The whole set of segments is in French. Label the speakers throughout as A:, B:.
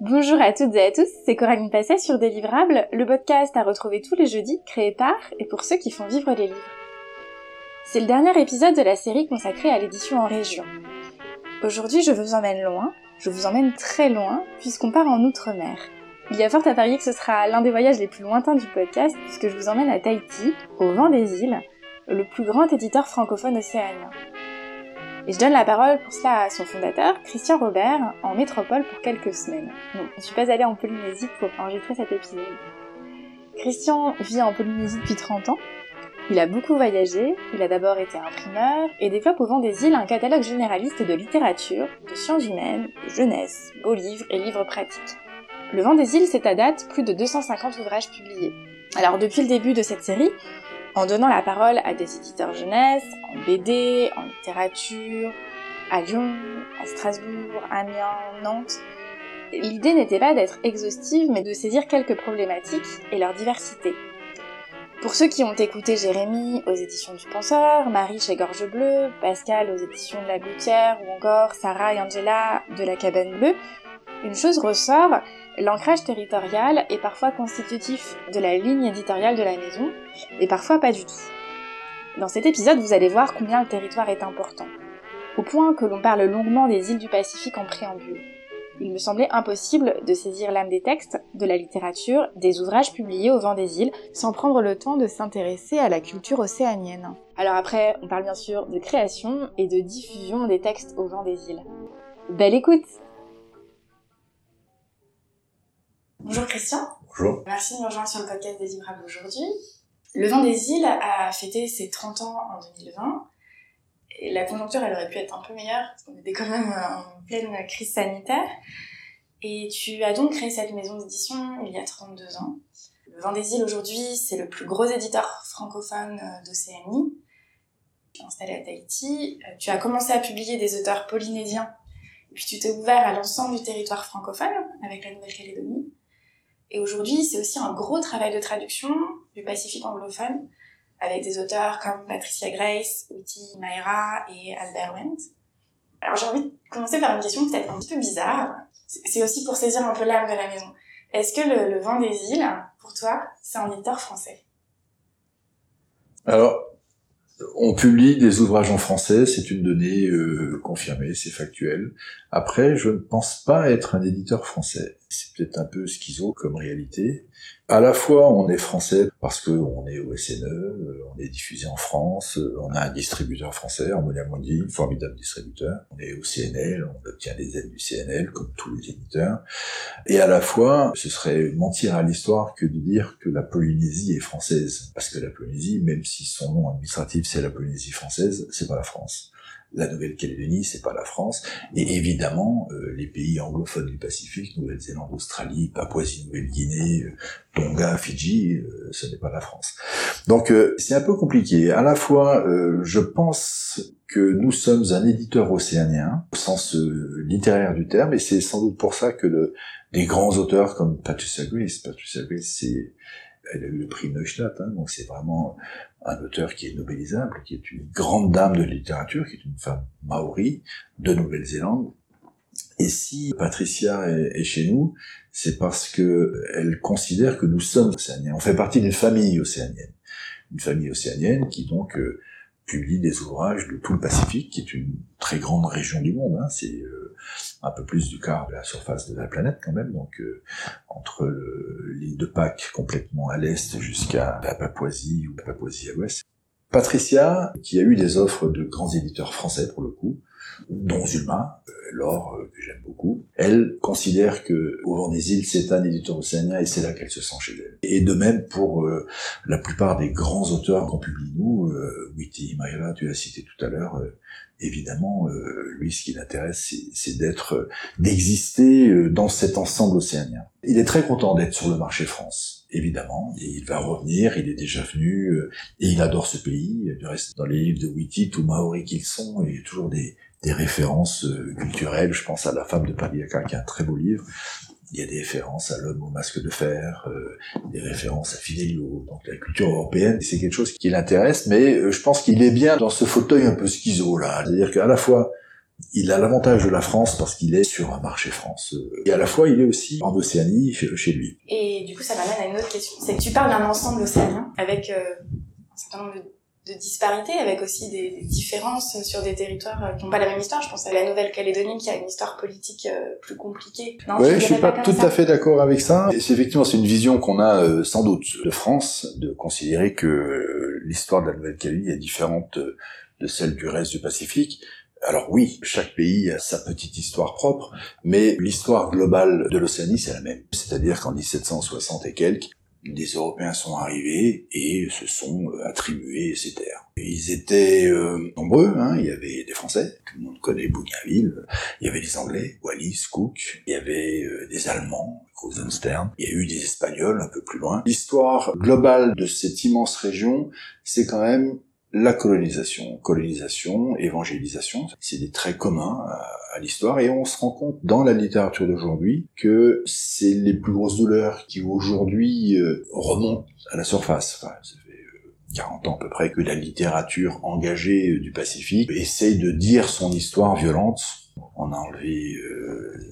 A: Bonjour à toutes et à tous, c'est Coraline Passet sur Délivrable, le podcast à retrouver tous les jeudis créé par et pour ceux qui font vivre les livres. C'est le dernier épisode de la série consacrée à l'édition en région. Aujourd'hui, je vous emmène loin, je vous emmène très loin, puisqu'on part en Outre-mer. Il y a fort à parier que ce sera l'un des voyages les plus lointains du podcast, puisque je vous emmène à Tahiti, au vent des îles, le plus grand éditeur francophone océanien. Et je donne la parole pour cela à son fondateur, Christian Robert, en métropole pour quelques semaines. Non, je ne suis pas allée en Polynésie pour enregistrer cet épisode. Christian vit en Polynésie depuis 30 ans. Il a beaucoup voyagé, il a d'abord été imprimeur et développe au vent des îles un catalogue généraliste de littérature, de sciences humaines, de jeunesse, beaux livres et livres pratiques. Le vent des îles, c'est à date plus de 250 ouvrages publiés. Alors depuis le début de cette série, en donnant la parole à des éditeurs jeunesse, en BD, en littérature, à Lyon, à Strasbourg, Amiens, Nantes. L'idée n'était pas d'être exhaustive, mais de saisir quelques problématiques et leur diversité. Pour ceux qui ont écouté Jérémy aux éditions du Penseur, Marie chez Gorge Bleue, Pascal aux éditions de la Gouttière ou encore Sarah et Angela de la Cabane Bleue, une chose ressort, l'ancrage territorial est parfois constitutif de la ligne éditoriale de la maison, et parfois pas du tout. Dans cet épisode, vous allez voir combien le territoire est important, au point que l'on parle longuement des îles du Pacifique en préambule. Il me semblait impossible de saisir l'âme des textes, de la littérature, des ouvrages publiés au vent des îles, sans prendre le temps de s'intéresser à la culture océanienne. Alors après, on parle bien sûr de création et de diffusion des textes au vent des îles. Belle écoute Bonjour Christian.
B: Bonjour.
A: Merci de nous rejoindre sur le podcast des Librables aujourd'hui. Le Vent des Îles a fêté ses 30 ans en 2020. Et la conjoncture, elle aurait pu être un peu meilleure, parce qu'on était quand même en pleine crise sanitaire. Et tu as donc créé cette maison d'édition il y a 32 ans. Le Vent des Îles, aujourd'hui, c'est le plus gros éditeur francophone d'Océanie. Tu es installé à Tahiti. Tu as commencé à publier des auteurs polynésiens. Et puis tu t'es ouvert à l'ensemble du territoire francophone, avec la Nouvelle-Calédonie. Et aujourd'hui, c'est aussi un gros travail de traduction du Pacifique anglophone, avec des auteurs comme Patricia Grace, Uti Maera et Albert Wendt. Alors j'ai envie de commencer par une question peut-être un petit peu bizarre. C'est aussi pour saisir un peu l'âme de la maison. Est-ce que le, le des îles, pour toi, c'est un éditeur français?
B: Alors, on publie des ouvrages en français, c'est une donnée euh, confirmée, c'est factuel. Après, je ne pense pas être un éditeur français. C'est peut-être un peu schizo comme réalité. À la fois, on est français parce qu'on est au SNE, euh, on est diffusé en France, euh, on a un distributeur français, Harmonia Mundi, formidable distributeur. On est au CNL, on obtient des aides du CNL, comme tous les éditeurs. Et à la fois, ce serait mentir à l'histoire que de dire que la Polynésie est française. Parce que la Polynésie, même si son nom administratif c'est la Polynésie française, c'est pas la France la Nouvelle-Calédonie, c'est pas la France, et évidemment euh, les pays anglophones du Pacifique, Nouvelle-Zélande, Australie, Papouasie-Nouvelle-Guinée, euh, Tonga, Fidji, euh, ce n'est pas la France. Donc c'est un peu compliqué. À la fois, je pense que nous sommes un éditeur océanien au sens littéraire du terme, et c'est sans doute pour ça que des grands auteurs comme Patricia Grace, Patricia Grace, c'est elle a eu le prix Neustadt, hein, donc c'est vraiment un auteur qui est nobelisable, qui est une grande dame de littérature, qui est une femme maori de Nouvelle-Zélande. Et si Patricia est, chez nous, c'est parce que elle considère que nous sommes océaniens. On fait partie d'une famille océanienne, une famille océanienne qui donc euh, publie des ouvrages de tout le Pacifique, qui est une très grande région du monde. Hein. C'est euh, un peu plus du quart de la surface de la planète quand même. Donc euh, entre l'île de Pâques complètement à l'est jusqu'à la Papouasie ou la Papouasie à l'ouest. Patricia, qui a eu des offres de grands éditeurs français pour le coup, dont Zulma, euh, Laure, euh, que j'aime beaucoup, elle considère que Au vent des îles, c'est un éditeur océanien et c'est là qu'elle se sent chez elle. Et de même pour euh, la plupart des grands auteurs qu'on publie nous, euh, Witty, Mayala, tu l'as cité tout à l'heure, évidemment, lui, ce qui l'intéresse, c'est d'être, d'exister dans cet ensemble océanien. Il est très content d'être sur le marché France, évidemment, et il va revenir, il est déjà venu, et il adore ce pays. Du reste, dans les livres de Witty, tout maori qu'ils sont, il y a toujours des, des références euh, culturelles. Je pense à La femme de Paliaca, qui est un très beau livre. Il y a des références à l'homme au masque de fer, euh, des références à Fidelio. Donc la culture européenne, c'est quelque chose qui l'intéresse, mais euh, je pense qu'il est bien dans ce fauteuil un peu schizo là. C'est-à-dire qu'à la fois, Il a l'avantage de la France parce qu'il est sur un marché France. Et à la fois, il est aussi en Océanie chez lui.
A: Et du coup, ça m'amène à une autre question. C'est que tu parles d'un ensemble océanien avec euh, un certain nombre de de disparité avec aussi des, différences sur des territoires euh, qui n'ont pas la même histoire. Je pense à la Nouvelle-Calédonie qui a une histoire politique euh, plus compliquée.
B: Oui, je, je suis pas, tout à fait d'accord avec ça. Et c'est effectivement c'est une vision qu'on a euh, sans doute de France de considérer que l'histoire de la Nouvelle-Calédonie est différente de celle du reste du Pacifique. Alors oui, chaque pays a sa petite histoire propre, mais l'histoire globale de l'Océanie, c'est la même. C'est-à-dire qu'en 1760 et quelques, des Européens sont arrivés et se sont euh, attribués ces terres. Ils étaient euh, nombreux, hein. il y avait des Français, tout le monde connaît Bougainville, il y avait des Anglais, Wallis, Cook, il y avait euh, des Allemands, Rosenstern, il y a eu des Espagnols un peu plus loin. L'histoire globale de cette immense région, c'est quand même la colonisation. Colonisation, évangélisation, c'est des traits communs à, l'histoire et on se rend compte dans la littérature d'aujourd'hui que c'est les plus grosses douleurs qui aujourd'hui euh, remontent à la surface. Ça fait 40 euh, ans à peu près que la littérature engagée euh, du Pacifique essaye de dire son histoire violente. On a enlevé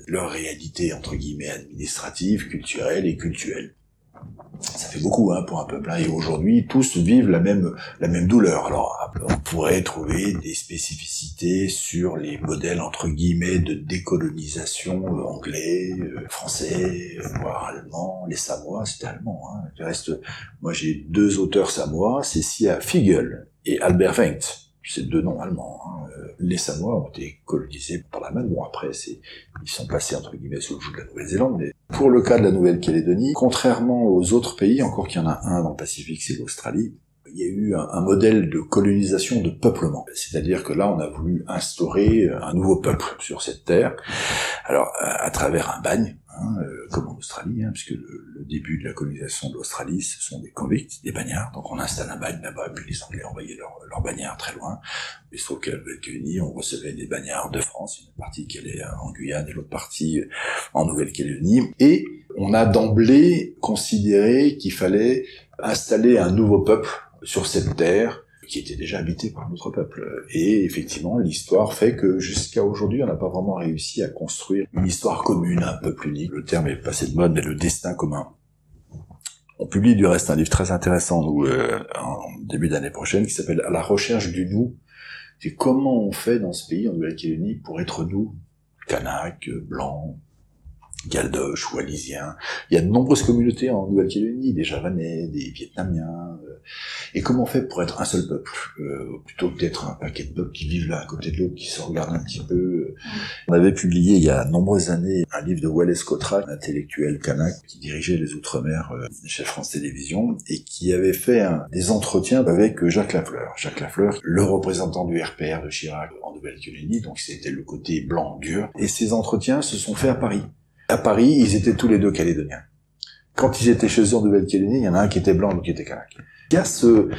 B: leur réalité entre guillemets administrative, culturelle et culturelle ça fait beaucoup hein, pour un peuple. Hein. Et aujourd'hui, tous vivent la même la même douleur. Alors, on pourrait trouver des spécificités sur les modèles entre guillemets de décolonisation euh, anglais, euh, français, euh, voire allemand. Les Samoa, c'était allemand. Hein. Reste, moi j'ai deux auteurs samois, c'est Sia Figel et Albert Wengt c'est deux noms allemands. Hein. Euh, les Samoa ont été colonisés par la main. Bon, après, c'est, ils sont passés entre guillemets sous le joug de la Nouvelle-Zélande. Mais pour le cas de la Nouvelle-Calédonie, contrairement aux autres pays, encore qu'il y en a un dans le Pacifique, c'est l'Australie, il y a eu un, modèle de colonisation de peuplement. C'est-à-dire que là, on a voulu instaurer un nouveau peuple sur cette terre, alors à travers un bagne, Hein, euh, comme en Australie, hein, puisque le, début de la colonisation de l'Australie, ce sont des convicts, des bagnards, donc on installe un bagne là-bas, puis les Anglais envoyaient leurs leur bagnards très loin. Il se trouve qu'à Nouvelle-Calédonie, on recevait des bagnards de France, une partie qui allait en Guyane et l'autre partie en Nouvelle-Calédonie, et on a d'emblée considéré qu'il fallait installer un nouveau peuple sur cette terre, qui était déjà habité par notre peuple. Et effectivement, l'histoire fait que jusqu'à aujourd'hui, on n'a pas vraiment réussi à construire une histoire commune, un peuple unique. Le terme est passé de mode, mais le destin commun. On publie du reste un livre très intéressant, euh, en début d'année prochaine, qui s'appelle la recherche du nous. C'est comment on fait dans ce pays, en Nouvelle-Calédonie, pour être nous, Kanak, blanc, Galdoche, Wallisien. Il y a de nombreuses communautés en Nouvelle-Calédonie, des Javanais, des Vietnamiens. Euh, et comment on fait pour être un seul peuple, euh, plutôt que d'être un paquet de peuples qui vivent l'un à côté de l'autre, qui se regardent un petit peu. On avait publié il y a de nombreuses années un livre de Wallace Cotra, un intellectuel kanak, qui dirigeait les Outre-mer euh, chez France Télévisions, et qui avait fait des entretiens avec Jacques Lafleur. Jacques Lafleur, le représentant du RPR de Chirac en Nouvelle-Calédonie, donc c'était le côté blanc dur. Et ces entretiens se sont faits à Paris. À Paris, ils étaient tous les deux calédoniens. Quand ils étaient chez eux en Nouvelle-Calédonie, il y en a un qui était blanc, l'autre qui était kanak. Il y a ce,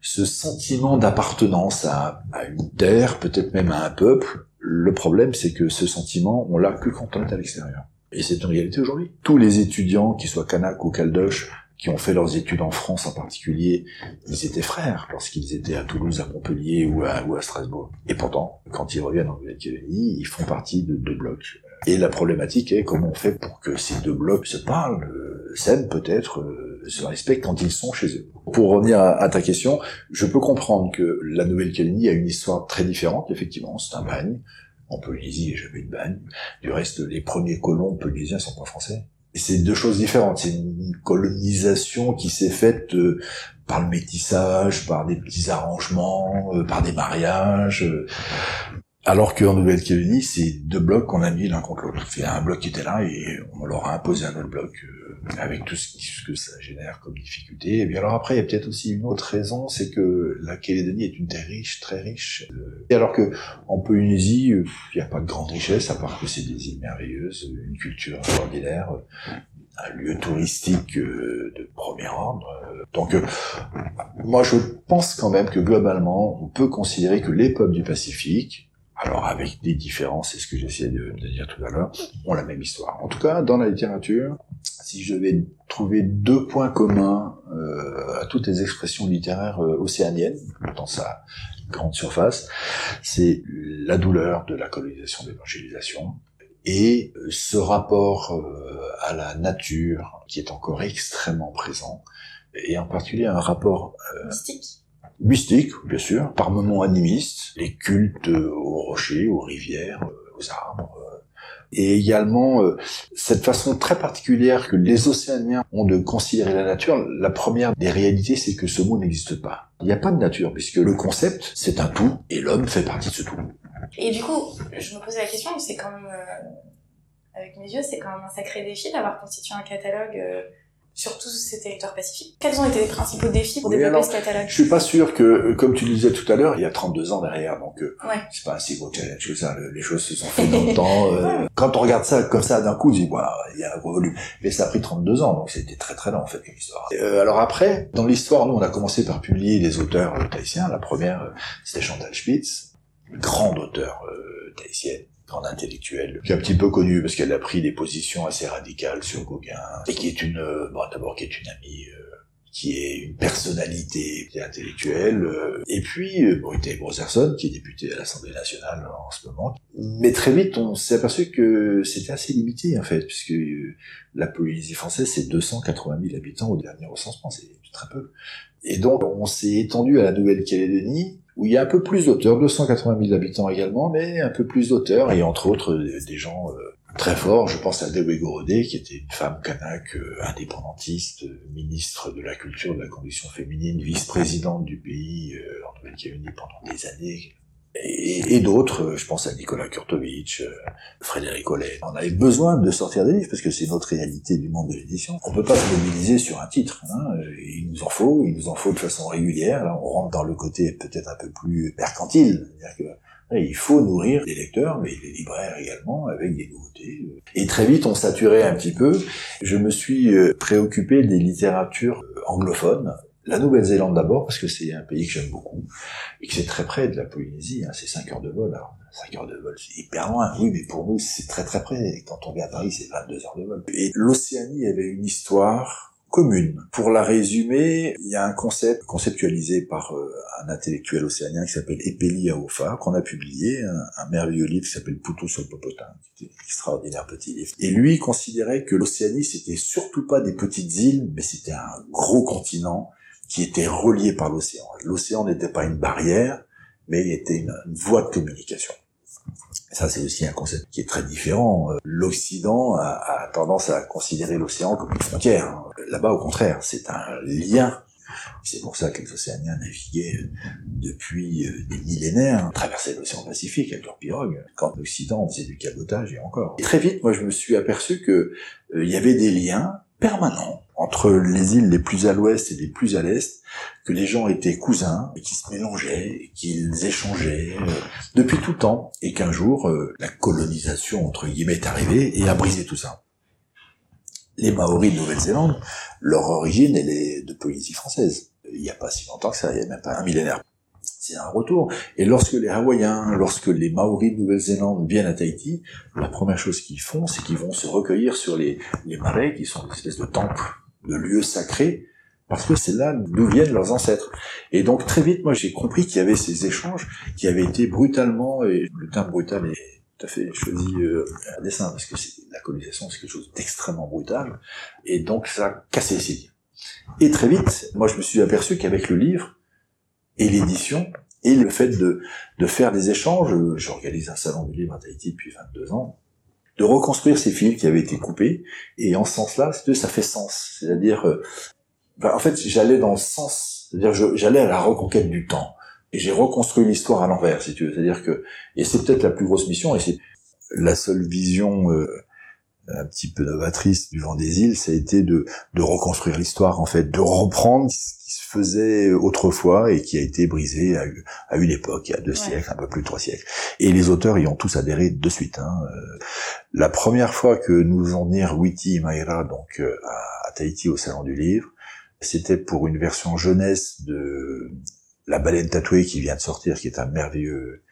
B: ce sentiment d'appartenance à, à, une terre, peut-être même à un peuple. Le problème, c'est que ce sentiment, on l'a que quand on est à l'extérieur. Et c'est une réalité aujourd'hui. Tous les étudiants, qu'ils soient kanak ou caldoche, qui ont fait leurs études en France en particulier, ils étaient frères lorsqu'ils étaient à Toulouse, à Montpellier ou à, ou à Strasbourg. Et pourtant, quand ils reviennent en Nouvelle-Calédonie, ils font partie de deux blocs. Et la problématique est comment on fait pour que ces deux blocs se parlent, euh, s'aiment peut-être, euh, se respectent quand ils sont chez eux. Pour revenir à, ta question, je peux comprendre que la Nouvelle-Calédonie a une histoire très différente, effectivement, c'est un bagne. En Polynésie, il n'y a jamais de bagne. Du reste, les premiers colons polynésiens sont pas français. C'est deux choses différentes. C'est une colonisation qui s'est faite euh, par le métissage, par des petits arrangements, par des mariages. Alors qu'en Nouvelle-Calédonie, c'est deux blocs qu'on a mis l'un contre l'autre. A un bloc qui était là et on leur a imposé un autre bloc euh, avec tout ce, que ça génère comme difficulté. Et bien alors après, il y a peut-être aussi une autre raison, c'est que la Calédonie est une terre riche, très riche. Euh, et alors que en Polynésie, euh, il n'y a pas de grande richesse, à part que c'est des îles merveilleuses, une culture extraordinaire, un lieu touristique de premier ordre. Donc, moi, je pense quand même que globalement, on peut considérer que les peuples du Pacifique, alors avec des différences, c'est ce que j'essayais de, dire tout à l'heure, ont la même histoire. En tout cas, dans la littérature, si je vais trouver deux points communs euh, à toutes les expressions littéraires euh, océaniennes, dans sa grande surface, c'est la douleur de la colonisation, de l'évangélisation, et ce rapport euh, à la nature qui est encore extrêmement présent, et en particulier un rapport
A: euh, mystique.
B: Mystique, bien sûr, par moments animistes, les cultes aux rochers, aux rivières, aux arbres, et également euh, cette façon très particulière que les océaniens ont de considérer la nature. La première des réalités, c'est que ce mot n'existe pas. Il n'y a pas de nature, puisque le concept, c'est un tout, et l'homme fait partie de ce tout.
A: Et du coup, je me posais la question, c'est quand même, euh, avec mes yeux, c'est quand même un sacré défi d'avoir constitué un catalogue euh, sur tous ces territoires pacifiques. Quels ont été les principaux défis pour développer ce catalogue
B: Je suis pas sûr que, comme tu disais tout à l'heure, il y a 32 ans derrière, donc euh,
A: ouais.
B: c'est pas un si gros challenge que ça. les choses se sont faites dans le temps. Euh, quand on regarde ça comme ça d'un coup, on se dit voilà, il y a un gros volume. Mais ça a pris 32 ans, donc c'était très très long en fait l'histoire. Euh, alors après, dans l'histoire, nous on a commencé par publier des auteurs euh, tahitiens. La première, euh, c'était Chantal Spitz, grande auteure tahitienne intellectuelle, qui est un petit peu connue parce qu'elle a pris des positions assez radicales sur Gauguin, et qui est une, euh, bon, d'abord qui est une amie, euh, qui est une personnalité intellectuelle, euh, et puis Brité Brotherson, qui est député à l'Assemblée nationale en ce moment. Mais très vite, on s'est aperçu que c'était assez limité, en fait, puisque la Polynésie française, c'est 280 000 habitants au dernier recensement, c'est très peu. Et donc, on s'est étendu à la Nouvelle-Calédonie, où il y a un peu plus d'auteurs, 280 000 habitants également, mais un peu plus d'auteurs, et entre autres des gens euh, très forts. Je pense à Dewe Gorodé, qui était une femme kanak, euh, indépendantiste, ministre de la culture, de la condition féminine, vice-présidente du pays euh, en Nouvelle-Calédonie pendant des années, et, d'autres, je pense à Nicolas Kurtovitch, euh, Frédéric Ollet. On avait besoin de sortir des livres parce que c'est notre réalité du monde de l'édition. On peut pas se mobiliser sur un titre. Hein. Il nous en faut, il nous en faut de façon régulière. Là, on rentre dans le côté peut-être un peu plus mercantile. Que, il faut nourrir les lecteurs, mais les libraires également, avec des nouveautés. Et très vite, on saturait un petit peu. Je me suis euh, préoccupé des littératures anglophones, la Nouvelle-Zélande d'abord, parce que c'est un pays que j'aime beaucoup, et que c'est très près de la Polynésie, hein, c'est 5 heures de vol. Alors, 5 heures de vol, c'est hyper loin. Oui, mais pour nous, c'est très très près. Quand on vient à Paris, c'est 22 heures de vol. Et l'Océanie avait une histoire commune. Pour la résumer, il y a un concept conceptualisé par euh, un intellectuel océanien qui s'appelle Epeli Aofa, qu'on a publié, un, merveilleux livre qui s'appelle Poutou sur le Popotin, qui était un extraordinaire petit livre. Et lui considérait que l'Océanie, c'était surtout pas des petites îles, mais c'était un gros continent qui était relié par l'océan. L'océan n'était pas une barrière, mais était une, voie de communication. ça, c'est aussi un concept qui est très différent. L'Occident a, tendance à considérer l'océan comme une frontière. Là-bas, au contraire, c'est un lien. C'est pour ça que les océaniens naviguaient depuis euh, des millénaires, traversaient l'océan Pacifique avec leurs pirogues, quand l'Occident faisait du cabotage et encore. Et très vite, moi, je me suis aperçu que euh, il y avait des liens permanents entre les îles les plus à l'ouest et les plus à l'est, que les gens étaient cousins, et qui se mélangeaient, qu'ils échangeaient euh, depuis tout temps, et qu'un jour, euh, la colonisation, entre guillemets, est arrivée et a brisé tout ça. Les Maoris de Nouvelle-Zélande, leur origine, elle est de Polynésie française. Il n'y a pas si longtemps que ça, il n'y a même pas un millénaire c'est un retour. Et lorsque les Hawaïens, lorsque les Maoris de Nouvelle-Zélande viennent à Tahiti, la première chose qu'ils font, c'est qu'ils vont se recueillir sur les, les marais, qui sont des espèces de temples, de lieux sacrés, parce que c'est là d'où viennent leurs ancêtres. Et donc très vite, moi j'ai compris qu'il y avait ces échanges qui avaient été brutalement, et le terme brutal est tout à fait choisi euh, à dessin, parce que la colonisation c'est quelque chose d'extrêmement brutal, et donc ça a cassé ces liens. Et très vite, moi je me suis aperçu qu'avec le livre, et l'édition et le fait de, de faire des échanges. J'organise un salon du livre à Tahiti depuis 22 ans de reconstruire ces fils qui avaient été coupés et en ce sens-là, ça fait sens. C'est-à-dire, euh, en fait, j'allais dans le sens, c'est-à-dire j'allais à la reconquête du temps et j'ai reconstruit l'histoire à l'envers, si tu veux. C'est-à-dire que et c'est peut-être la plus grosse mission et c'est la seule vision euh, un petit peu novatrice du vent des îles, ça a été de, de reconstruire l'histoire en fait, de reprendre faisait autrefois et qui a été brisé à, une époque, il y a deux siècles, un peu plus de trois siècles. Et les auteurs y ont tous adhéré de suite. Hein. Euh, la première fois que nous faisons venir Witi Maïra donc euh, à, Tahiti au Salon du Livre, c'était pour une version jeunesse de La baleine tatouée qui vient de sortir, qui est un merveilleux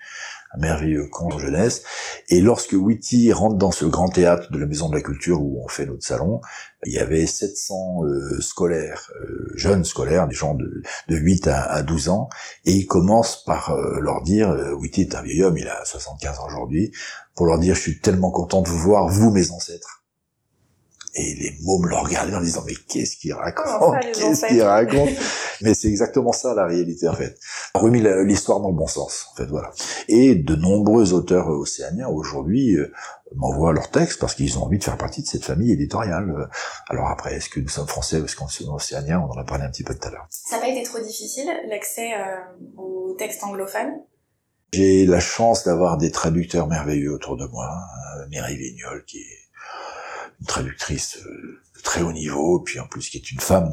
B: un merveilleux conte jeunesse. Et lorsque Whitty rentre dans ce grand théâtre de la Maison de la Culture où on fait notre salon, il y avait 700 euh, scolaires, euh, jeunes scolaires, des gens de, de 8 à, à 12 ans, et il commence par euh, leur dire, Whitty est un vieil homme, il a 75 ans aujourd'hui, pour leur dire, je suis tellement content de vous voir, vous mes ancêtres. Et les mômes le regardaient en disant mais qu'est-ce qu'il raconte? Qu'est-ce qu'il raconte? Mais c'est exactement ça la réalité en fait. Remis l'histoire dans le bon sens en fait voilà. Et de nombreux auteurs océaniens aujourd'hui euh, m'envoient leurs textes parce qu'ils ont envie de faire partie de cette famille éditoriale. Alors après, est-ce que nous sommes français ou est-ce qu'on est océaniens On en a parlé un petit peu tout à l'heure.
A: Ça n'a pas été trop difficile l'accès euh, aux textes anglophones?
B: J'ai la chance d'avoir des traducteurs merveilleux autour de moi. Euh, Mireille Vignol qui est traductrice euh, de très haut niveau, puis en plus qui est une femme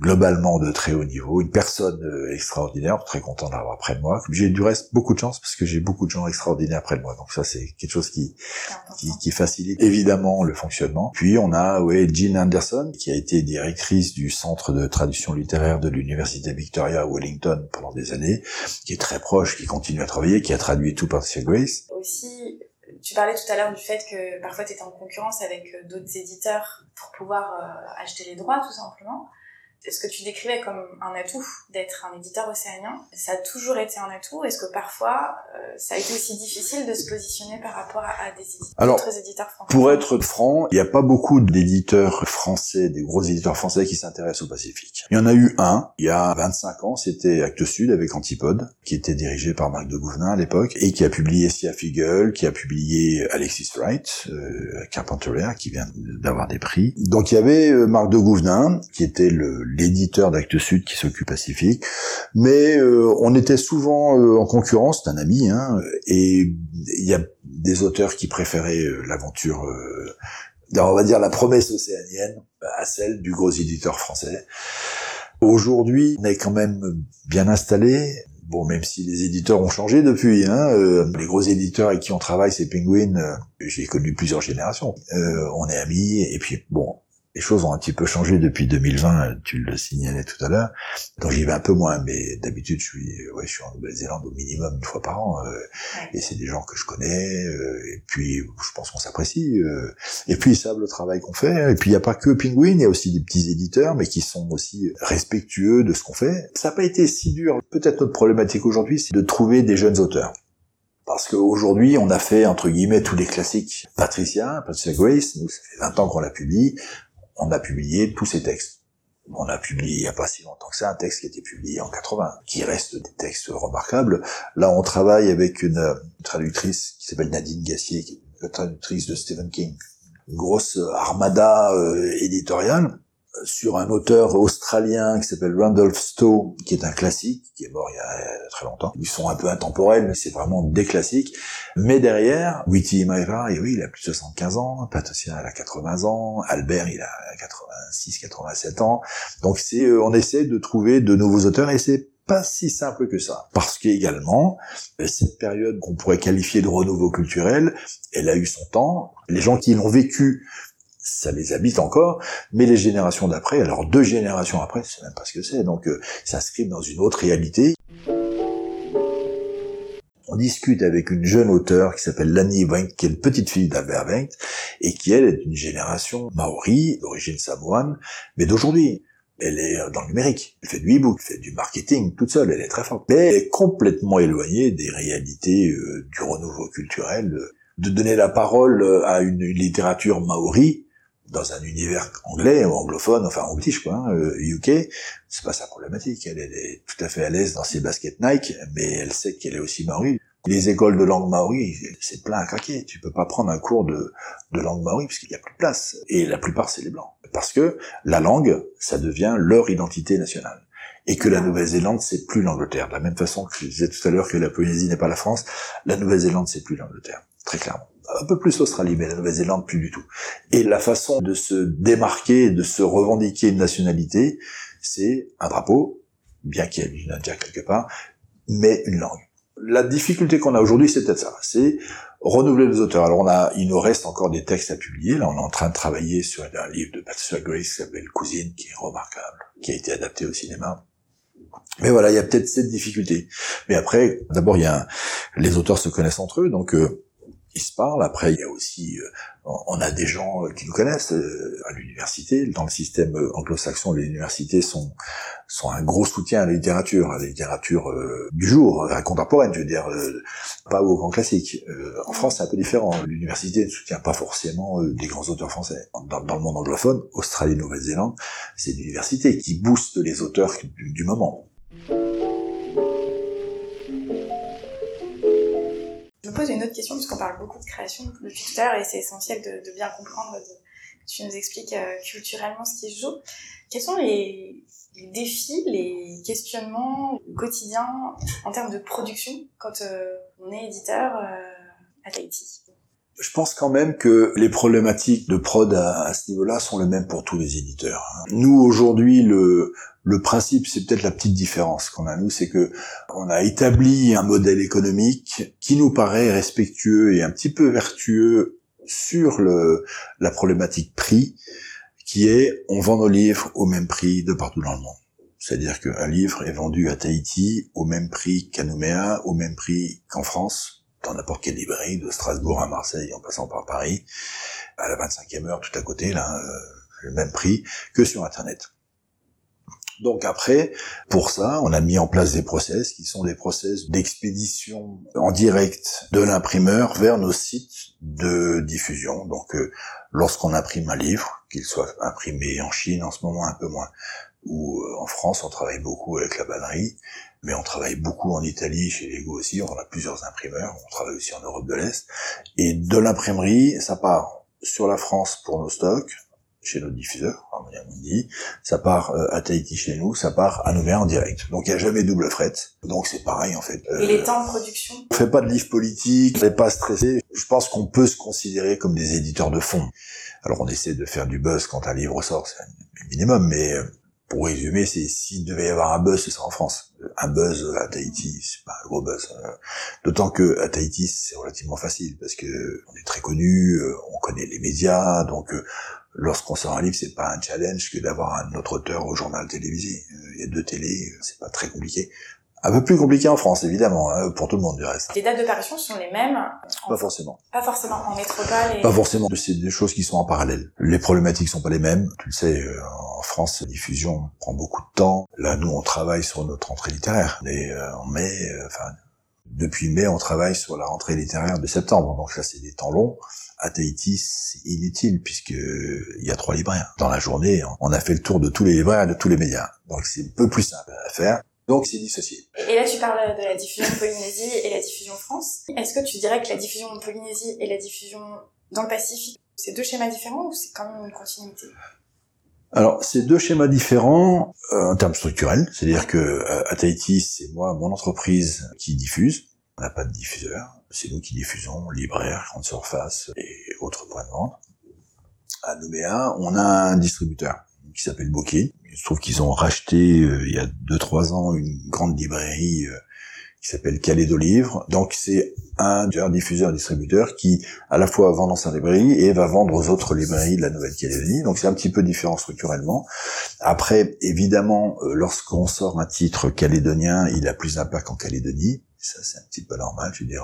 B: globalement de très haut niveau, une personne euh, extraordinaire, très content d'avoir près de moi. J'ai du reste beaucoup de chance parce que j'ai beaucoup de gens extraordinaires près de moi, donc ça c'est quelque chose qui, qui, qui facilite évidemment le fonctionnement. Puis on a ouais, Jean Anderson qui a été directrice du centre de traduction littéraire de l'université Victoria à Wellington pendant des années, qui est très proche, qui continue à travailler, qui a traduit tout par Grace.
A: Aussi tu parlais tout à l'heure du fait que parfois tu étais en concurrence avec euh, d'autres éditeurs pour pouvoir euh, acheter les droits tout simplement ce que tu décrivais comme un atout d'être un éditeur océanien, ça a toujours été un atout Est-ce que parfois euh, ça a été aussi difficile de se positionner par rapport à, des éditeurs,
B: Alors,
A: éditeurs français?
B: Pour être franc, il n'y a pas beaucoup d'éditeurs français, des gros éditeurs français qui s'intéressent au Pacifique. Il y en a eu un, il y a 25 ans, c'était Actes Sud avec Antipode, qui était dirigé par Marc de Gouvenin à l'époque, et qui a publié Sia Figel, qui a publié Alexis Wright, euh, Carpenter qui vient d'avoir des prix. Donc il y avait euh, Marc de Gouvenin, qui était le l'éditeur d'Actes Sud qui s'occupe Pacifique. Mais euh, on était souvent euh, en concurrence, c'est un ami, hein, et il y a des auteurs qui préféraient euh, l'aventure, on va dire la promesse océanienne, à celle du gros éditeur français. Aujourd'hui, on est quand même bien installé. Bon, même si les éditeurs ont changé depuis, hein, les gros éditeurs avec qui on travaille, c'est Penguin, j'ai connu plusieurs générations. on est amis, et puis bon, les choses ont un petit peu changé depuis 2020, tu le signalais tout à l'heure. Donc j'y vais un peu moins, mais d'habitude je suis, ouais, je suis en Nouvelle-Zélande au minimum une fois par an, euh, et c'est des gens que je connais, euh, et puis je pense qu'on s'apprécie, euh, et puis ils savent le travail qu'on fait. Et puis il n'y a pas que Penguin, il y a aussi des petits éditeurs, mais qui sont aussi respectueux de ce qu'on fait. Ça n'a pas été si dur. Peut-être notre problématique aujourd'hui, c'est de trouver des jeunes auteurs. Parce qu'aujourd'hui, on a fait, entre guillemets, tous les classiques. Patricia, Patricia Grace, nous, ça fait 20 ans qu'on la publie on a publié tous ces textes. On a publié il n'y a pas si longtemps que ça un texte qui a été publié en 80, qui reste des textes remarquables. Là, on travaille avec une, traductrice qui s'appelle Nadine Gassier, qui est traductrice de Stephen King. Une grosse armada euh, éditoriale sur un auteur australien qui s'appelle Randolph Stowe, qui est un classique, qui est mort il y a très longtemps. Ils sont un peu intemporels, mais c'est vraiment des classiques. Mais derrière, Witty Maeva, et oui, il a plus de 75 ans, Patricia, elle a 80 ans, Albert, il a 86, 87 ans. Donc c'est, euh, on essaie de trouver de nouveaux auteurs et c'est pas si simple que ça. Parce qu'également, cette période qu'on pourrait qualifier de renouveau culturel, elle a eu son temps. Les gens qui l'ont vécu ça les habite encore, mais les générations d'après, alors deux générations après, c'est même pas ce que c'est, donc euh, ça s'inscrit dans une autre réalité. On discute avec une jeune auteure qui s'appelle Lani Wengt, qui est une petite fille d'Albert Wengt, et qui elle est une génération maori, d'origine samoane, mais d'aujourd'hui. Elle est dans le numérique, elle fait du e-book, elle fait du marketing toute seule, elle est très forte. Mais elle est complètement éloignée des réalités euh, du renouveau culturel, euh, de donner la parole à une littérature maori, dans un univers anglais ou anglophone, enfin anglish quoi, hein, UK, euh, c'est pas sa problématique. Elle, est tout à fait à l'aise dans ses baskets Nike, mais elle sait qu'elle est aussi maori. Les écoles de langue maori, c'est plein à craquer. Tu peux pas prendre un cours de, langue maori parce qu'il y a plus de place. Et la plupart, c'est les blancs. Parce que la langue, ça devient leur identité nationale. Et que la Nouvelle-Zélande, c'est plus l'Angleterre. De la même façon que je disais tout à l'heure que la Polynésie n'est pas la France, la Nouvelle-Zélande, c'est plus l'Angleterre. Très clairement un peu plus l'Australie, mais la Nouvelle-Zélande plus du tout. Et la façon de se démarquer, de se revendiquer une nationalité, c'est un drapeau, bien qu'il y ait une India quelque part, mais une langue. La difficulté qu'on a aujourd'hui, c'est peut-être ça, c'est renouveler les auteurs. Alors on a, il nous reste encore des textes à publier. Là, on est en train de travailler sur un livre de Patricia Grace qui s'appelle Cousine, qui est remarquable, qui a été adapté au cinéma Mais voilà, il y a peut-être cette difficulté. Mais après, d'abord, il y a les auteurs se connaissent entre eux, donc euh, ils se parlent. Après, il y a aussi, euh, on a des gens euh, qui nous connaissent euh, à l'université. Dans le système anglo-saxon, les universités sont un gros soutien à la littérature, à la littérature du jour, à la contemporaine, je veux dire, pas au grand classique. en France, c'est un peu différent. L'université ne soutient pas forcément des grands auteurs français. Dans, le monde anglophone, Australie, Nouvelle-Zélande, c'est l'université qui booste les auteurs du moment.
A: Pose une autre question, puisqu'on parle beaucoup de création depuis tout à l'heure, et c'est essentiel de, bien comprendre, que tu nous expliques euh, culturellement ce qui se joue. Quels sont les, défis, les questionnements quotidiens en termes de production quand euh, on est éditeur euh, à Tahiti?
B: Je pense quand même que les problématiques de prod à, ce niveau-là sont les mêmes pour tous les éditeurs. Nous aujourd'hui, le, principe, c'est peut-être la petite différence qu'on a nous, c'est que on a établi un modèle économique qui nous paraît respectueux et un petit peu vertueux sur la problématique prix, qui est on vend nos livres au même prix de partout dans le monde. C'est-à-dire qu'un livre est vendu à Tahiti au même prix qu'à Nouméa, au même prix qu'en France, dans n'importe quelle librairie, de Strasbourg à Marseille, en passant par Paris, à la 25e heure, tout à côté, là, euh, le même prix que sur Internet. Donc après, pour ça, on a mis en place des process qui sont des process d'expédition en direct de l'imprimeur vers nos sites de diffusion. Donc euh, lorsqu'on imprime un livre, qu'il soit imprimé en Chine en ce moment un peu moins, ou euh, en France, on travaille beaucoup avec la bannerie, mais on travaille beaucoup en Italie, chez Lego aussi, on a plusieurs imprimeurs, on travaille aussi en Europe de l'Est, et de l'imprimerie, ça part sur la France pour nos stocks, chez nos diffuseurs, on dit, ça part euh, à Tahiti chez nous, ça part à Nouméa en direct. Donc il n'y a jamais double fret. Donc c'est pareil en fait.
A: et les temps de production?
B: On fait pas de livres politiques, on n'est pas stressé. Je pense qu'on peut se considérer comme des éditeurs de fond. Alors on essaie de faire du buzz quand un livre sort, c'est un minimum, mais euh, pour résumer, c'est s'il devait y avoir un buzz, ce serait en France. Un buzz à Tahiti, c'est pas un gros buzz. Hein. D'autant que à Tahiti, c'est relativement facile parce que on est très connu, euh, on connaît les médias, donc euh, lorsqu'on sort un livre, c'est pas un challenge que d'avoir un autre auteur au journal télévisé. Euh, il y a deux télés, c'est pas très compliqué. Un peu plus compliqué en France, évidemment, hein, pour tout le monde du reste.
A: Les dates de parution sont les mêmes
B: Pas forcément.
A: Pas forcément en métropole.
B: Pas forcément. C'est des choses qui sont en parallèle. Les problématiques sont pas les mêmes. Tu le sais, euh, en France, la diffusion prend beaucoup de temps. Là, nous, on travaille sur notre entrée littéraire. Et euh, en mai, euh, enfin, depuis mai, on travaille sur la rentrée littéraire de septembre. Donc ça, c'est des temps longs. À Tahiti, c'est inutile puisque il y a trois libraires. Dans la journée, on a fait le tour de tous les libraires et de tous les médias. Donc c'est un peu plus simple à faire. Donc c'est dissocié.
A: Et là tu parles de la diffusion en Polynésie et la diffusion en France. Est-ce que tu dirais que la diffusion en Polynésie et la diffusion dans le Pacifique, c'est deux schémas différents ou c'est quand même une continuité?
B: Alors, c'est deux schémas différents euh, en termes structurels, c'est-à-dire que euh, à Tahiti, c'est moi, mon entreprise qui diffuse. On n'a pas de diffuseur, c'est nous qui diffusons, libraire, grande surface et autres points de vente. À Nouméa, on a un distributeur qui s'appelle Bokeh. Il se trouve qu'ils ont racheté euh, il y a 2-3 ans une grande librairie euh, qui s'appelle Calédo Livre. Donc c'est un diffuseur distributeur qui à la fois vend dans sa librairie et va vendre aux autres librairies de la Nouvelle-Calédonie. Donc c'est un petit peu différent structurellement. Après, évidemment, euh, lorsqu'on sort un titre calédonien, il a plus d'impact en Calédonie. Ça, c'est un petit peu normal. Je veux dire,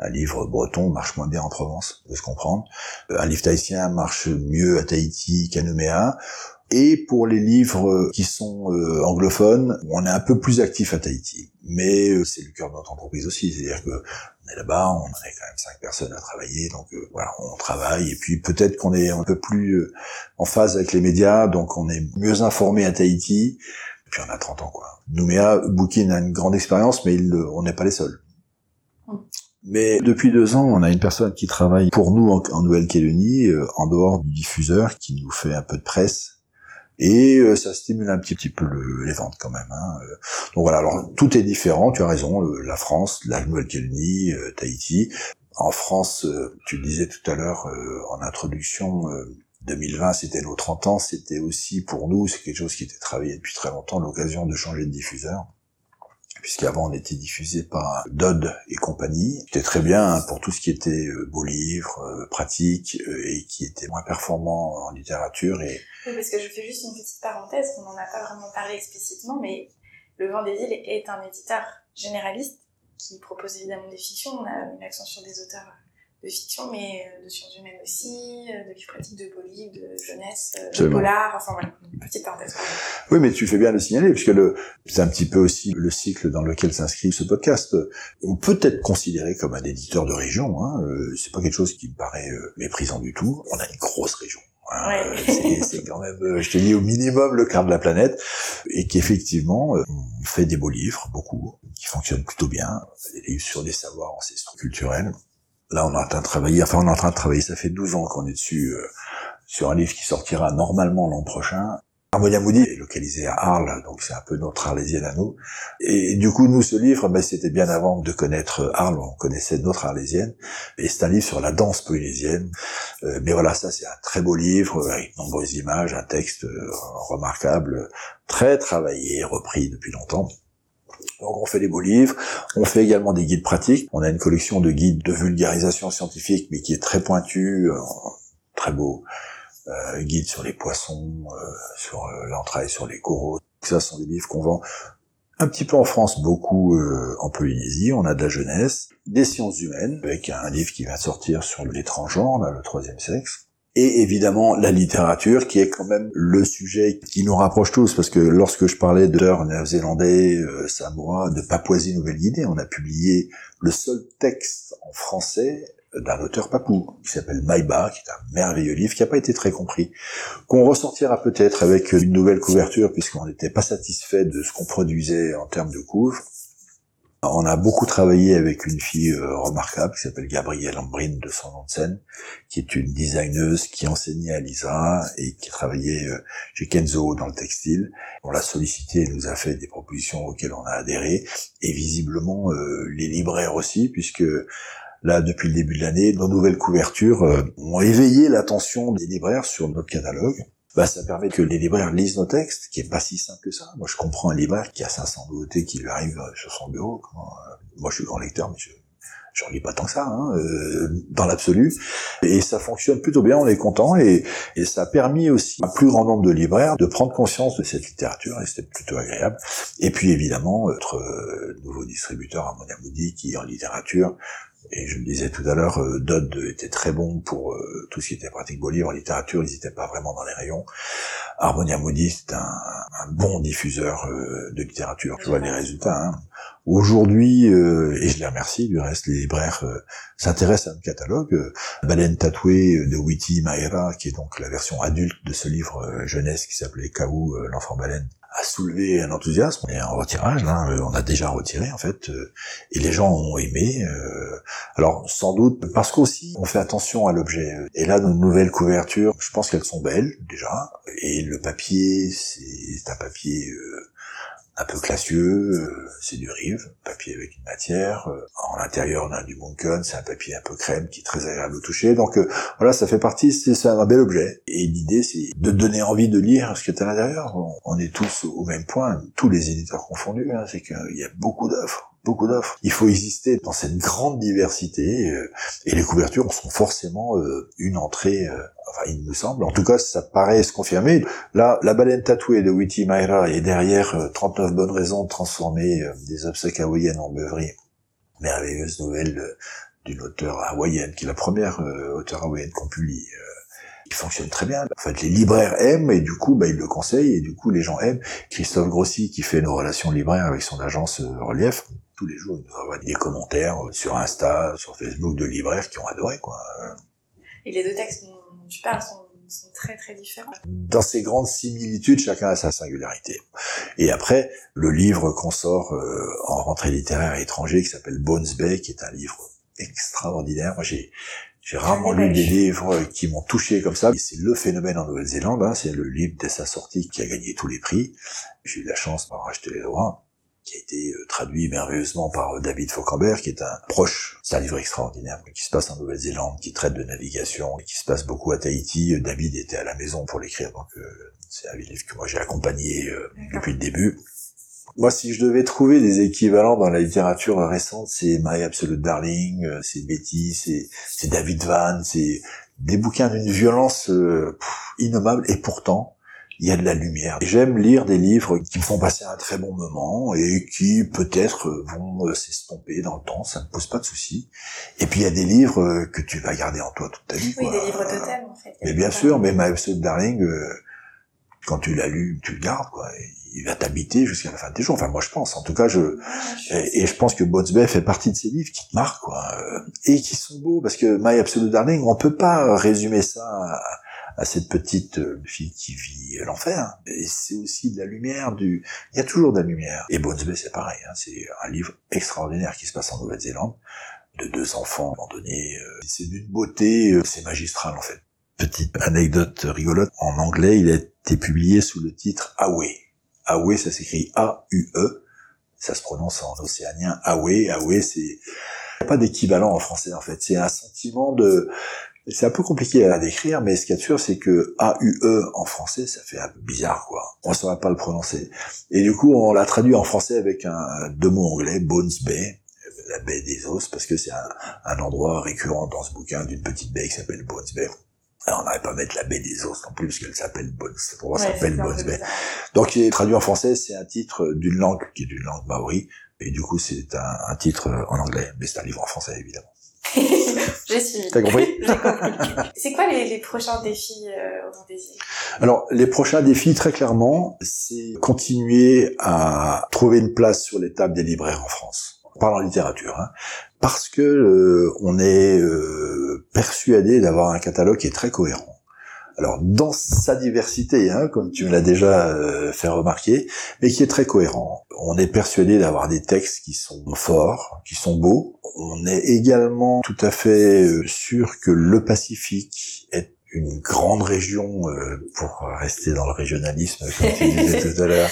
B: un livre breton marche moins bien en Provence, de se comprendre. Un livre tahitien marche mieux à Tahiti qu'à Nouméa. Et pour les livres qui sont euh, anglophones, on est un peu plus actif à Tahiti. Mais euh, c'est le cœur de notre entreprise aussi, c'est-à-dire que on est là-bas, on est quand même cinq personnes à travailler, donc euh, voilà, on travaille. Et puis peut-être qu'on est un peu plus en phase avec les médias, donc on est mieux informé à Tahiti. Et puis on a 30 ans, quoi. Nouméa, Bookin a une grande expérience, mais il, on n'est pas les seuls. Mais depuis deux ans, on a une personne qui travaille pour nous en, Nouvelle-Calédonie, en dehors du diffuseur, qui nous fait un peu de presse, et euh, ça stimule un petit, petit peu les ventes quand même. Hein. Euh. Donc voilà, alors tout est différent, tu as raison, la France, la Nouvelle-Calédonie, euh, Tahiti. En France, tu le disais tout à l'heure en introduction, 2020 c'était nos 30 ans, c'était aussi pour nous, c'est quelque chose qui était travaillé depuis très longtemps, l'occasion de changer de diffuseur puisqu'avant on était diffusé par Dodd et compagnie. C'était très bien pour tout ce qui était euh, beaux livres, euh, pratiques, euh, et qui était moins performant en littérature. Et...
A: Oui, parce que je fais juste une petite parenthèse, on n'en a pas vraiment parlé explicitement, mais Le Vent des îles est un éditeur généraliste qui propose évidemment des fictions. On a mis l'accent sur des auteurs de fiction, mais euh, de sciences humaines aussi, euh, de livres pratiques, de livres, de jeunesse, euh, de polar, enfin voilà, une petite parenthèse.
B: Oui, mais tu fais bien de le signaler, puisque le, c'est un petit peu aussi le cycle dans lequel s'inscrit ce podcast. On peut être considéré comme un éditeur de région, hein, c'est pas quelque chose qui me paraît méprisant du tout. On a une grosse région. Hein, c'est quand même, je te dis, au minimum le quart de la planète, et qu'effectivement, on fait des beaux livres, beaucoup, qui fonctionnent plutôt bien, des livres sur des savoirs ancestraux culturels, Là, on est en train de travailler, enfin, on est en train de travailler, ça fait 12 ans qu'on est dessus, euh, sur un livre qui sortira normalement l'an prochain. Harmonia Moody est localisé à Arles, donc c'est un peu notre arlésienne à nous. Et du coup, nous, ce livre, ben, c'était bien avant de connaître Arles, on connaissait notre arlésienne. Et c'est un livre sur la danse polynésienne. Euh, mais voilà, ça, c'est un très beau livre, avec de nombreuses images, un texte euh, remarquable, très travaillé, repris depuis longtemps. Donc on fait des beaux livres, on fait également des guides pratiques. On a une collection de guides de vulgarisation scientifique, mais qui est très pointue, euh, très beau. Euh, guide sur les poissons, euh, sur euh, l'entraille, sur les coraux. Ça, ce sont des livres qu'on vend un petit peu en France, beaucoup en Polynésie. On a de la jeunesse, des sciences humaines, avec un livre qui va sortir sur l'étranger, on a le troisième sexe et évidemment la littérature qui est quand même le sujet qui nous rapproche tous parce que lorsque je parlais d'auteurs néo-zélandais, euh, samoa, de Papouasie-Nouvelle-Guinée, on a publié le seul texte en français d'un auteur papou qui s'appelle Maïba, qui est un merveilleux livre qui n'a pas été très compris, qu'on ressortira peut-être avec une nouvelle couverture puisqu'on n'était pas satisfait de ce qu'on produisait en termes de couvre. On a beaucoup travaillé avec une fille euh, remarquable qui s'appelle Gabrielle Ambrine de son nom de scène, qui est une designeuse qui enseignait à l'ISA et qui travaillait euh, chez Kenzo dans le textile. On l'a sollicité et nous a fait des propositions auxquelles on a adhéré, et visiblement euh, les libraires aussi, puisque là, depuis le début de l'année, nos nouvelles couvertures ont éveillé l'attention des libraires sur notre catalogue bah, ça permet que les libraires lisent nos textes, qui est pas si simple que ça. Moi, je comprends un libraire qui a 500 nouveautés qui lui arrivent euh, sur son bureau. Euh, moi, je suis grand lecteur, mais je j'en lis pas tant que ça, hein, euh, dans l'absolu. Et ça fonctionne plutôt bien, on est content, et, et, ça a permis aussi à un plus grand nombre de libraires de prendre conscience de cette littérature, et c'était plutôt agréable. Et puis évidemment, notre nouveau distributeur, Harmonia Moody, qui en littérature et je le disais tout à l'heure, euh, Dodd était très bon pour euh, tout ce qui était pratique livre en littérature, ils n'étaient pas vraiment dans les rayons. Harmonia Moody, c'est un, un, bon diffuseur euh, de littérature. Je vois les résultats. Hein. Aujourd'hui, et je les remercie, du reste, les libraires s'intéressent à un catalogue. Baleine tatouée de Witty Maera, qui est donc la version adulte de ce livre jeunesse qui s'appelait Kaou, l'enfant baleine, a soulevé un enthousiasme et un retirage. Là, on a déjà retiré en fait, euh, et les gens ont aimé. Euh, alors sans doute parce qu'aussi on fait attention à l'objet. Et là, nos nouvelles couvertures, je pense qu'elles sont belles déjà, et le papier, c'est un papier euh, un peu classieux, euh, c'est du rive, papier avec une matière. Euh, en l'intérieur, on a du Munken, c'est un papier un peu crème qui est très agréable au toucher. Donc voilà, ça fait partie, c'est un bel objet. Et l'idée, c'est de donner envie de lire ce qui est à l'intérieur. On, est tous au même point, tous les éditeurs confondus, hein, c'est qu'il y a beaucoup d'offres beaucoup d'offres. Il faut exister dans cette grande diversité et les couvertures sont forcément une entrée enfin il me semble, en tout cas ça paraît se confirmer. Là, la baleine tatouée de Witty Myra est derrière 39 euh, bonnes raisons de transformer euh, des obsèques hawaïennes en beuverie. Merveilleuse nouvelle euh, d'une auteure hawaïenne, qui est la première auteure hawaïenne qu'on publie. qui fonctionne très bien. En fait, les libraires aiment et du coup, bah, ils le conseillent et du coup, les gens aiment. Christophe Grossi, qui fait nos relations libraires avec son agence Relief, tous les jours, il nous envoie des commentaires sur Insta, sur Facebook de libraires qui ont adoré, quoi.
A: Et les deux textes tu parles sont, très très différents.
B: Dans ces grandes similitudes, chacun a sa singularité. Et après, le livre qu'on sort euh, en rentrée littéraire étranger qui s'appelle Bones Bay, qui est un livre extraordinaire. Moi, j'ai j'ai rarement lu des livres qui m'ont touché comme ça. C'est le phénomène en Nouvelle-Zélande. Hein. C'est le livre dès sa sortie qui a gagné tous les prix. J'ai eu la chance d'avoir acheté les droits qui a été euh, traduit merveilleusement par euh, David Faucambert, qui est un proche. C'est un livre extraordinaire qui se passe en Nouvelle-Zélande, qui traite de navigation, et qui se passe beaucoup à Tahiti. Euh, David était à la maison pour l'écrire, donc c'est un livre que moi j'ai accompagné depuis le début. Moi, si je devais trouver des équivalents dans la littérature récente, c'est My Absolute Darling, c'est Betty, c'est David Van, c'est des bouquins d'une violence innommable, et pourtant, il y a de la lumière. J'aime lire des livres qui me font passer un très bon moment et qui peut-être vont s'estomper dans le temps, ça ne pose pas de souci. Et puis il y a des livres que tu vas garder en toi toute ta vie.
A: Oui, des livres totems en fait.
B: Mais bien sûr, mais My Absolute Darling, quand tu l'as lu, tu le gardes, quoi. Il va t'habiter jusqu'à la fin de tes jours. Enfin, moi, je pense. En tout cas, je, et, je pense que Bones Bay fait partie de ces livres qui te marquent, quoi. Et qui sont beaux, parce que My Absolute Darling, on peut pas résumer ça à, cette petite euh, fille qui vit l'enfer. Et c'est aussi de la lumière, du, il y a toujours de la lumière. Et Bones Bay, c'est pareil, hein. C'est un livre extraordinaire qui se passe en Nouvelle-Zélande de deux enfants abandonnés. Euh, c'est d'une beauté, euh, c'est magistral en fait. Petite anecdote rigolote, en anglais, il a été publié sous le titre Awe. Awe, ça s'écrit A-U-E, ça se prononce en océanien Awe. Awe, c'est pas d'équivalent en français en fait. C'est un sentiment de, c'est un peu compliqué à décrire, mais ce qu'il y a de sûr, c'est que A-U-E en français, ça fait un peu bizarre, quoi. On ne saurait pas le prononcer. Et du coup, on l'a traduit en français avec un, deux mots anglais, Bones Bay, la baie des os, parce que c'est un, un endroit récurrent dans ce bouquin d'une petite baie qui s'appelle Bones Bay. Alors, on n'arrive pas à mettre la baie des os non plus, parce qu'elle s'appelle Bones. Pour s'appelle Bones Bay. Donc, il est traduit en français, c'est un titre d'une langue qui est d'une langue maori, et du coup, c'est un, un, titre en anglais, mais c'est un livre en français, évidemment.
A: J'ai suivi.
B: T'as compris
A: C'est quoi les, les, prochains défis euh, au
B: Alors, les prochains défis, très clairement, c'est continuer à trouver une place sur les tables des libraires en France. On parle en littérature, hein parce que euh, on est euh, persuadé d'avoir un catalogue qui est très cohérent. Alors dans sa diversité, hein, comme tu me l'as déjà euh, fait remarquer, mais qui est très cohérent. On est persuadé d'avoir des textes qui sont forts, qui sont beaux. On est également tout à fait sûr que le Pacifique est une grande région euh, pour rester dans le régionalisme comme tu disais tout à l'heure.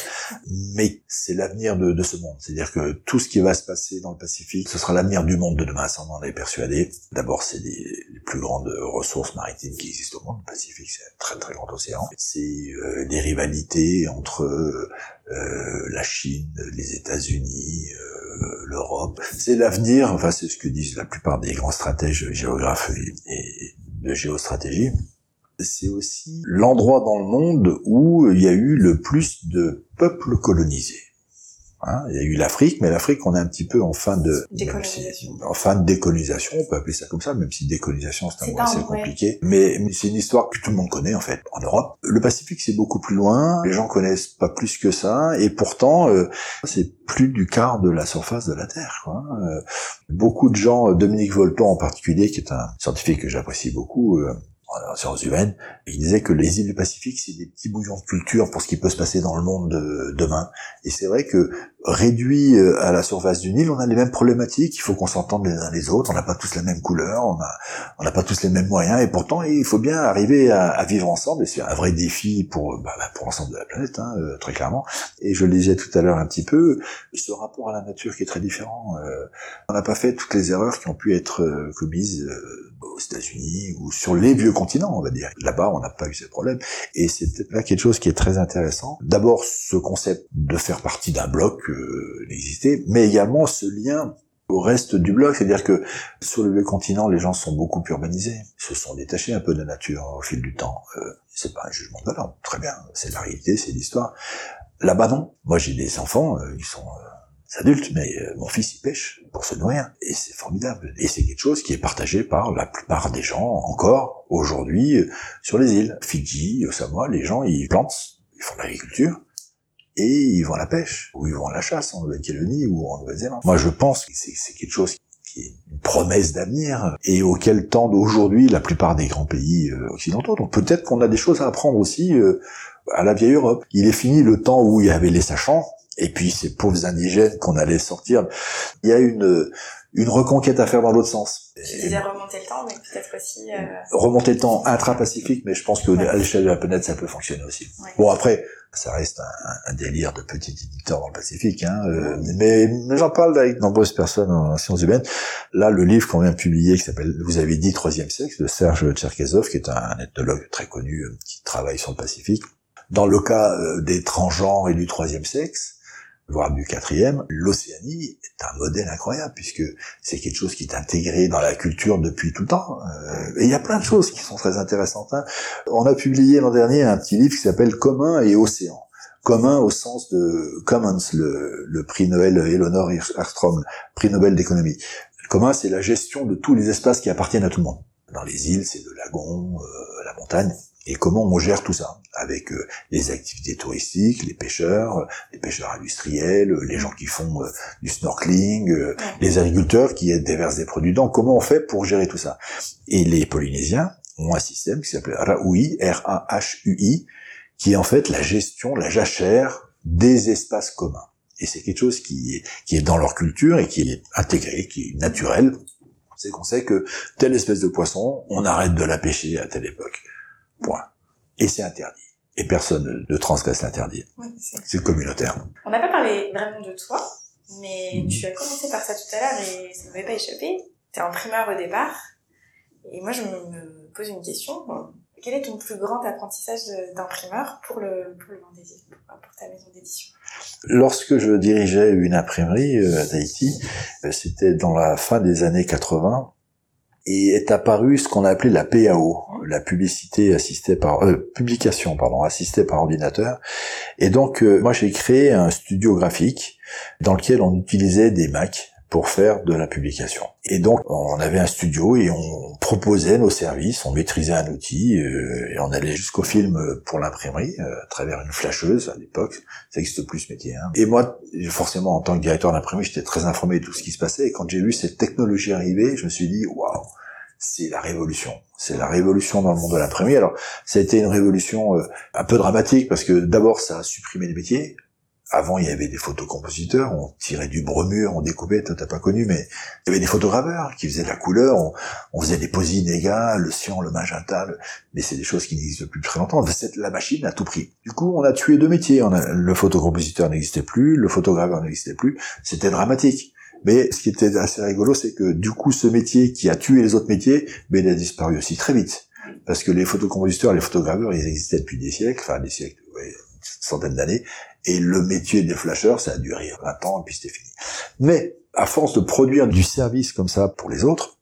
B: Mais c'est l'avenir de, de, ce monde. C'est-à-dire que tout ce qui va se passer dans le Pacifique ce sera l'avenir du monde de demain ça on en est persuadé. D'abord c'est les, plus grandes ressources maritimes qui existent au monde. Le Pacifique c'est un très très grand océan. C'est euh, des rivalités entre euh, la Chine les États-Unis l'Europe. C'est l'avenir enfin c'est ce que disent la plupart des grands stratèges géographes et de géostratégie c'est aussi l'endroit dans le monde où il y a eu le plus de peuples colonisés. Hein, il y a eu l'Afrique, mais l'Afrique, on est un petit peu en fin de
A: décolonisation.
B: en fin de décolonisation, on peut appeler ça comme ça, même si décolonisation c'est un mot assez compliqué. Mais, c'est une histoire que tout le monde connaît en fait en Europe. Le Pacifique, c'est beaucoup plus loin. Les gens connaissent pas plus que ça, et pourtant, euh, c'est plus du quart de la surface de la Terre. Quoi. Euh, beaucoup de gens, Dominique Volton en particulier, qui est un scientifique que j'apprécie beaucoup. Euh, en sciences humaines, il disait que les îles du Pacifique, c'est des petits bouillons de culture pour ce qui peut se passer dans le monde de demain. Et c'est vrai que réduit euh, à la surface d'une île, on a les mêmes problématiques, il faut qu'on s'entende les uns les autres, on n'a pas tous la même couleur, on n'a on n'a pas tous les mêmes moyens, et pourtant il faut bien arriver à, à vivre ensemble, et c'est un vrai défi pour, bah, bah pour l'ensemble de la planète, hein, euh, très clairement. Et je le disais tout à l'heure un petit peu, ce rapport à la nature qui est très différent. Euh, on n'a pas fait toutes les erreurs qui ont pu être commises aux États-Unis ou sur les vieux continents, on va dire. Là-bas, on n'a pas eu ces problèmes. Et c'est là quelque chose qui est très intéressant. D'abord, ce concept de faire partie d'un bloc euh, existait, mais également ce lien au reste du bloc, c'est-à-dire que sur le vieux continent, les gens sont beaucoup urbanisés, se sont détachés un peu de la nature au fil du temps. Euh, c'est pas un jugement de valeur, très bien, c'est la réalité, c'est l'histoire. Là-bas non. Moi j'ai des enfants, euh, ils sont euh, adultes, mais euh, mon fils il pêche pour se nourrir et c'est formidable. Et c'est quelque chose qui est partagé par la plupart des gens encore aujourd'hui euh, sur les îles. Fidji, Samoa, les gens ils plantent, ils font de l'agriculture et ils vont à la pêche ou ils vont à la chasse en Nouvelle-Calédonie ou en Nouvelle-Zélande. Moi je pense que c'est quelque chose qui est une promesse d'avenir et auquel tendent aujourd'hui la plupart des grands pays euh, occidentaux. Donc peut-être qu'on a des choses à apprendre aussi à la vieille Europe. Il est fini le temps où il y avait les sachants, et puis ces pauvres indigènes qu'on allait sortir. Il y a une une reconquête à faire dans l'autre sens.
A: Je disais remonter le temps, mais peut-être aussi... Euh...
B: Remonter le temps intra-pacifique, mais je pense qu'à l'échelle de la planète, ça peut fonctionner aussi. Bon, après, ça reste un, un, délire de petit éditeur dans le Pacifique, hein, euh, mais, j'en parle avec de nombreuses personnes en sciences humaines. Là, le livre qu'on vient de publier, qui s'appelle, vous avez dit, Troisième sexe, de Serge Tcherkezov, qui est un ethnologue très connu, euh, qui travaille sur le Pacifique. Dans le cas euh, des transgenres et du troisième sexe, voire du quatrième, l'Océanie est un modèle incroyable puisque c'est quelque chose qui est intégré dans la culture depuis tout le temps. Euh, et il y a plein de choses qui sont très intéressantes. Hein. On a publié l'an dernier un petit livre qui s'appelle Commun et Océan. Commun au sens de Commons, le, prix Nobel Eleanor Armstrong, prix Nobel d'économie. Commun, c'est la gestion de tous les espaces qui appartiennent à tout le monde. Dans les îles, c'est le lagon, euh, la montagne. Et comment on gère tout ça? Avec euh, les activités touristiques, les pêcheurs, les pêcheurs industriels, euh, les gens qui font euh, du snorkeling, les agriculteurs qui déversent des produits dedans. Comment on fait pour gérer tout ça? Et les Polynésiens ont un système qui s'appelle RAHUI, R-A-H-U-I, qui est en fait la gestion, la jachère des espaces communs. Et c'est quelque chose qui est, qui est dans leur culture et qui est intégré, qui est naturel. C'est qu'on sait que telle espèce de poisson, on arrête de la pêcher à telle époque. Point. Et c'est interdit. Et personne ne transgresse l'interdit. c'est communautaire.
A: On n'a pas parlé vraiment de toi, mais mhm. tu as commencé par ça tout à l'heure et ça ne m'avait pas échappé. Tu es imprimeur au départ. Et moi, je me pose une question. Quel est ton plus grand apprentissage d'imprimeur pour le, pour le pour ta maison d'édition?
B: Lorsque je dirigeais une imprimerie euh, à Tahiti, euh, c'était dans la fin des années 80, et est apparu ce qu'on a appelé la PAO, la publicité assistée par euh, publication pardon assistée par ordinateur. Et donc euh, moi j'ai créé un studio graphique dans lequel on utilisait des Macs pour faire de la publication. Et donc on avait un studio et on proposait nos services, on maîtrisait un outil euh, et on allait jusqu'au film pour l'imprimerie euh, à travers une flasheuse à l'époque, ça n'existe plus ce métier. Hein. Et moi, forcément en tant que directeur d'imprimerie, j'étais très informé de tout ce qui se passait et quand j'ai vu cette technologie arriver, je me suis dit waouh, c'est la révolution. C'est la révolution dans le monde de l'imprimerie. Alors, ça a été une révolution euh, un peu dramatique parce que d'abord, ça a supprimé les métiers. Avant, il y avait des photocompositeurs, on tirait du bromure, on découpait, toi t'as pas connu, mais il y avait des photograveurs qui faisaient de la couleur, on, faisait des posines égales, le cyan, le magenta, mais c'est des choses qui n'existent plus très longtemps. La machine a tout pris. Du coup, on a tué deux métiers. Le photocompositeur n'existait plus, le photograveur n'existait plus. C'était dramatique. Mais ce qui était assez rigolo, c'est que du coup, ce métier qui a tué les autres métiers, mais il a disparu aussi très vite. Parce que les photocompositeurs, les photograveurs, ils existaient depuis des siècles, enfin des siècles, ouais, une centaine d'années. Et le métier des flasheurs, ça a duré 20 ans et puis c'était fini. Mais à force de produire du service comme ça pour les autres,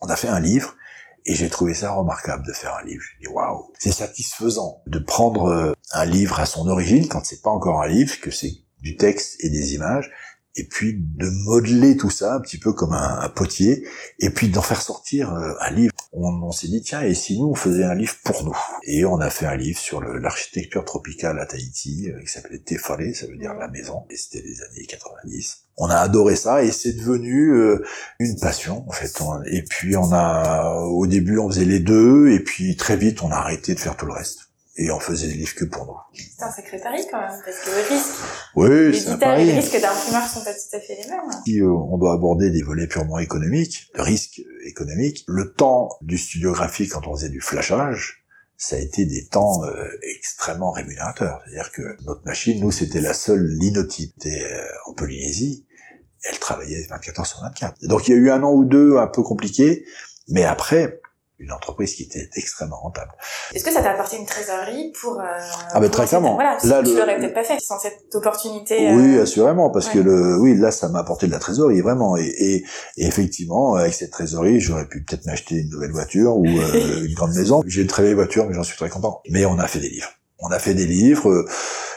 B: on a fait un livre et j'ai trouvé ça remarquable de faire un livre. J'ai dit waouh, c'est satisfaisant de prendre euh, un livre à son origine quand c'est pas encore un livre, que c'est du texte et des images, et puis de modeler tout ça un petit peu comme un, potier, et puis d'en faire sortir euh, un livre. On, s'est dit tiens et si nous on faisait un livre pour nous? Et on a fait un livre sur l'architecture tropicale à Tahiti euh, qui s'appelait Tefale, ça veut dire la maison, et c'était les années 90. On a adoré ça et c'est devenu euh, une passion en fait. et puis on a au début on faisait les deux et puis très vite on a arrêté de faire tout le reste et on faisait des livres que pour nous.
A: C'est un sacré pari quand même, parce que le risque,
B: oui, c'est un pari.
A: les risques d'imprimeur sont pas tout à fait les mêmes.
B: Si euh, on doit aborder des volets purement économiques, de risques économiques, le temps du studio graphique quand on faisait du flashage, ça a été des temps euh, extrêmement rémunérateurs. C'est-à-dire que notre machine, nous, c'était la seule linotype euh, en Polynésie. Elle travaillait 24 heures sur 24. Donc il y a eu un an ou deux un peu compliqué, mais après, une entreprise qui était extrêmement rentable.
A: Est-ce que ça t'a apporté une trésorerie pour... Euh,
B: ah ben très clairement.
A: Voilà, là, tu l'aurais peut-être pas fait sans cette opportunité.
B: Oui, euh, assurément, parce que le, oui, là, ça m'a apporté de la trésorerie, vraiment. Et, et, effectivement, avec cette trésorerie, j'aurais pu peut-être m'acheter une nouvelle voiture ou euh, une grande maison. J'ai une très belle voiture, mais j'en suis très content. Mais on a fait des livres. On a fait des livres.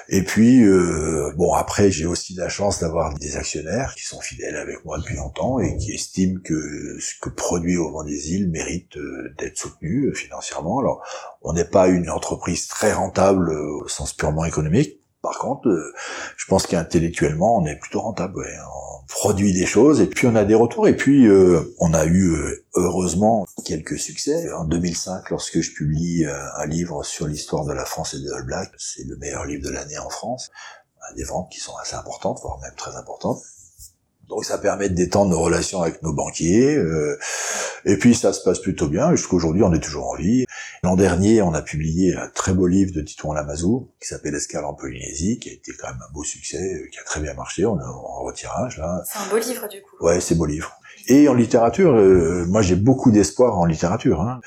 B: Et puis, euh, bon, après, j'ai aussi la chance d'avoir des actionnaires qui sont fidèles avec moi depuis longtemps et qui estiment que ce que produit au vent des îles mérite euh, d'être soutenu euh, financièrement. Alors, on n'est pas une entreprise très rentable au sens purement économique, par contre, euh, je pense qu'intellectuellement, on est plutôt rentable. Ouais. Produit des choses et puis on a des retours. Et puis, euh, on a eu euh, heureusement quelques succès. En 2005, lorsque je publie un livre sur l'histoire de la France et de All c'est le meilleur livre de l'année en France. Des ventes qui sont assez importantes, voire même très importantes. Donc ça permet de détendre nos relations avec nos banquiers. Euh, et puis ça se passe plutôt bien. Jusqu'aujourd'hui, on est toujours en vie. L'an dernier, on a publié un très beau livre de Titouan Lamazou qui s'appelle Escale en Polynésie, qui a été quand même un beau succès, euh, qui a très bien marché. On est en retirage là.
A: C'est un beau livre du coup.
B: Ouais, c'est beau livre. Et en littérature, euh, moi j'ai beaucoup d'espoir en littérature. Hein.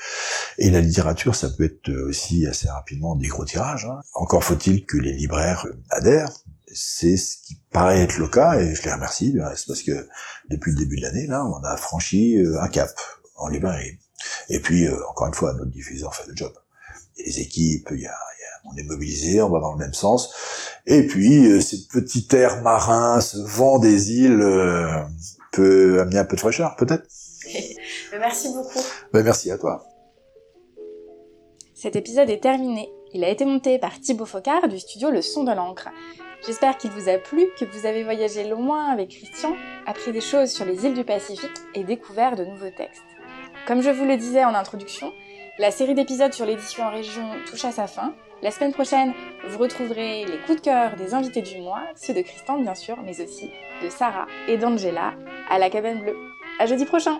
B: Et la littérature, ça peut être aussi assez rapidement des gros tirages. Hein. Encore faut-il que les libraires adhèrent c'est ce qui paraît être le cas, et je les remercie, c'est parce que depuis le début de l'année, là, on a franchi euh, un cap en librairie. Et puis, euh, encore une fois, notre diffuseur fait le job. Et les équipes, il y a, on est mobilisé, on va dans le même sens. Et puis, euh, ce petit air marin, ce vent des îles peut amener un peu de fraîcheur, peut-être.
A: merci beaucoup.
B: Ben, merci à toi.
A: Cet épisode est terminé. Il a été monté par Thibaut Focard du studio Le Son de l'encre. J'espère qu'il vous a plu, que vous avez voyagé loin avec Christian, appris des choses sur les îles du Pacifique et découvert de nouveaux textes. Comme je vous le disais en introduction, la série d'épisodes sur l'édition en région touche à sa fin. La semaine prochaine, vous retrouverez les coups de cœur des invités du mois, ceux de Christian bien sûr, mais aussi de Sarah et d'Angela à la cabane bleue. À jeudi prochain!